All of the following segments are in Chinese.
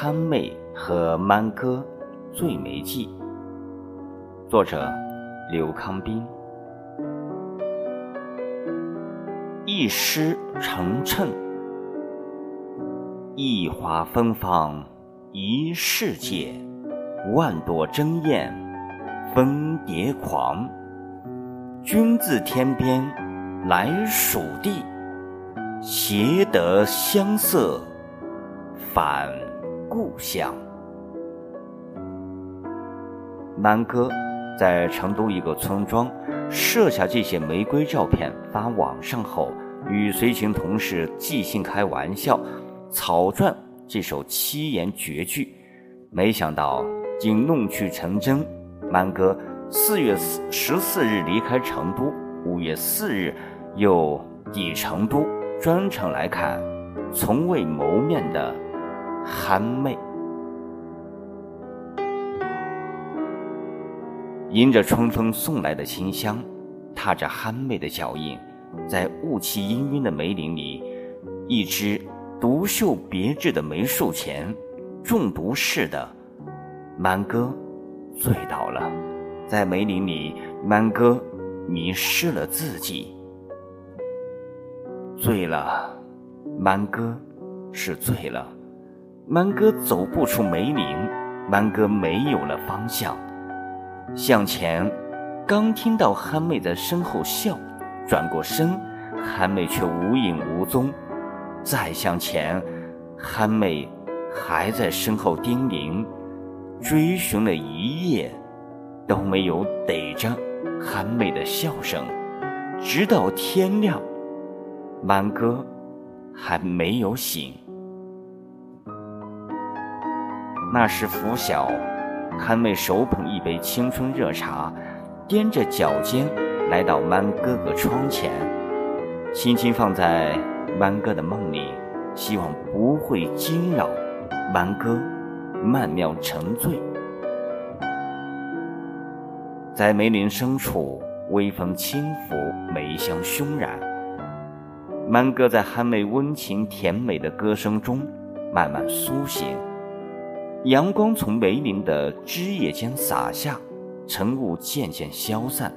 憨妹和曼哥醉梅记》，作者刘康斌。一诗成谶，一花芬芳一世界，万朵争艳蜂蝶狂。君自天边来蜀地，携得香色返故乡。曼哥在成都一个村庄设下这些玫瑰照片发网上后。与随行同事即兴开玩笑，草撰这首七言绝句，没想到竟弄去成真。满哥四月十四日离开成都，五月四日又抵成都，专程来看从未谋面的憨妹。迎着春风送来的清香，踏着憨妹的脚印。在雾气氤氲的梅林里，一只独秀别致的梅树前，中毒似的，满哥醉倒了。在梅林里，满哥迷失了自己。醉了，满哥是醉了。满哥走不出梅林，满哥没有了方向。向前，刚听到憨妹在身后笑。转过身，憨妹却无影无踪。再向前，憨妹还在身后叮咛。追寻了一夜，都没有逮着憨妹的笑声。直到天亮，满哥还没有醒。那时拂晓，憨妹手捧一杯青春热茶，踮着脚尖。来到曼哥哥窗前，轻轻放在曼哥的梦里，希望不会惊扰曼哥曼妙沉醉。在梅林深处，微风轻拂，梅香熏染。曼哥在憨妹温情甜美的歌声中慢慢苏醒。阳光从梅林的枝叶间洒下，晨雾渐渐消散。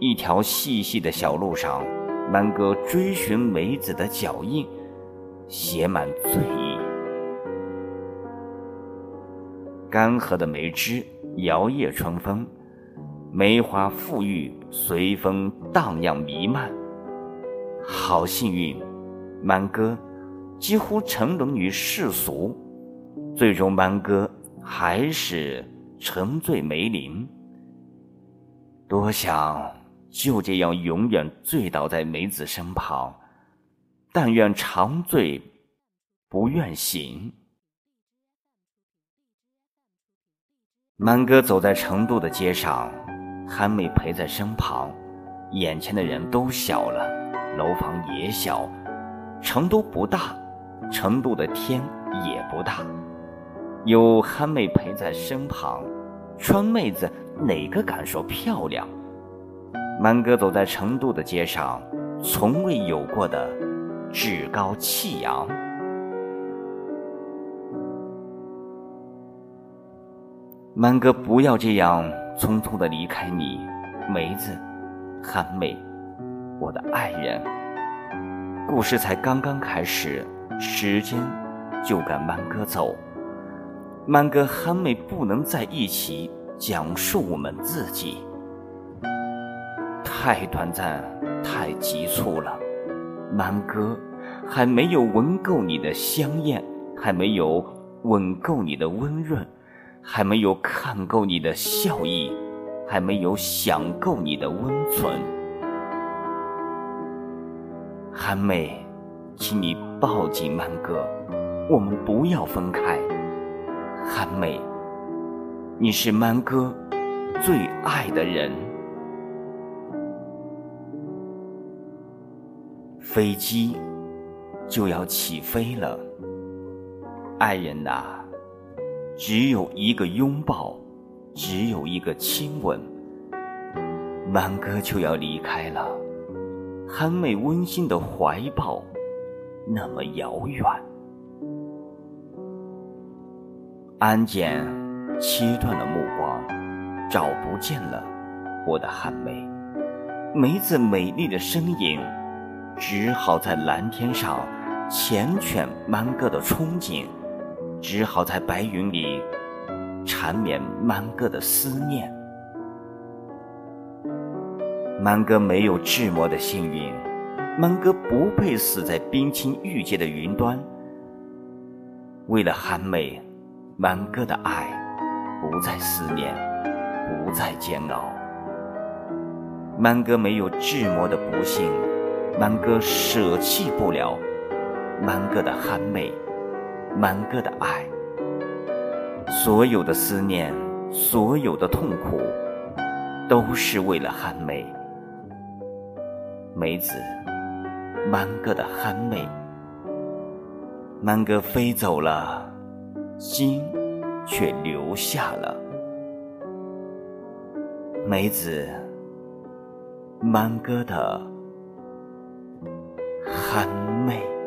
一条细细的小路上，满哥追寻梅子的脚印，写满醉意。干涸的梅枝摇曳春风，梅花馥郁随风荡漾弥漫。好幸运，满哥几乎沉沦于世俗，最终班哥还是沉醉梅林。多想。就这样永远醉倒在梅子身旁，但愿长醉，不愿醒。满哥走在成都的街上，憨妹陪在身旁，眼前的人都小了，楼房也小。成都不大，成都的天也不大，有憨妹陪在身旁，川妹子哪个敢说漂亮？满哥走在成都的街上，从未有过的趾高气扬。满哥，不要这样匆匆的离开你，梅子，憨妹，我的爱人。故事才刚刚开始，时间就赶满哥走。满哥，憨妹不能在一起讲述我们自己。太短暂，太急促了，满哥，还没有闻够你的香艳，还没有吻够你的温润，还没有看够你的笑意，还没有享够你的温存。憨妹，请你抱紧满哥，我们不要分开。憨妹，你是满哥最爱的人。飞机就要起飞了，爱人呐，只有一个拥抱，只有一个亲吻，满哥就要离开了，憨妹温馨的怀抱，那么遥远。安检切断了目光，找不见了我的寒梅。梅子美丽的身影，只好在蓝天上缱绻满个的憧憬，只好在白云里缠绵满个的思念。满哥没有志摩的幸运，满哥不配死在冰清玉洁的云端。为了寒梅，满哥的爱不再思念，不再煎熬。满哥没有志摩的不幸，满哥舍弃不了满哥的憨妹，满哥的爱。所有的思念，所有的痛苦，都是为了寒梅。梅子，满哥的憨妹，满哥飞走了，心却留下了。梅子，满哥的憨妹。